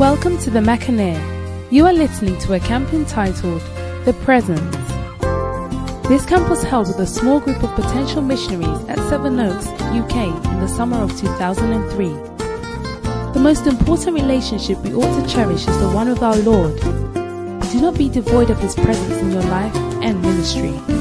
Welcome to the Mackinac. You are listening to a camp entitled The Presence. This camp was held with a small group of potential missionaries at Sevenoaks, UK in the summer of 2003. The most important relationship we ought to cherish is the one with our Lord. Do not be devoid of His presence in your life and ministry.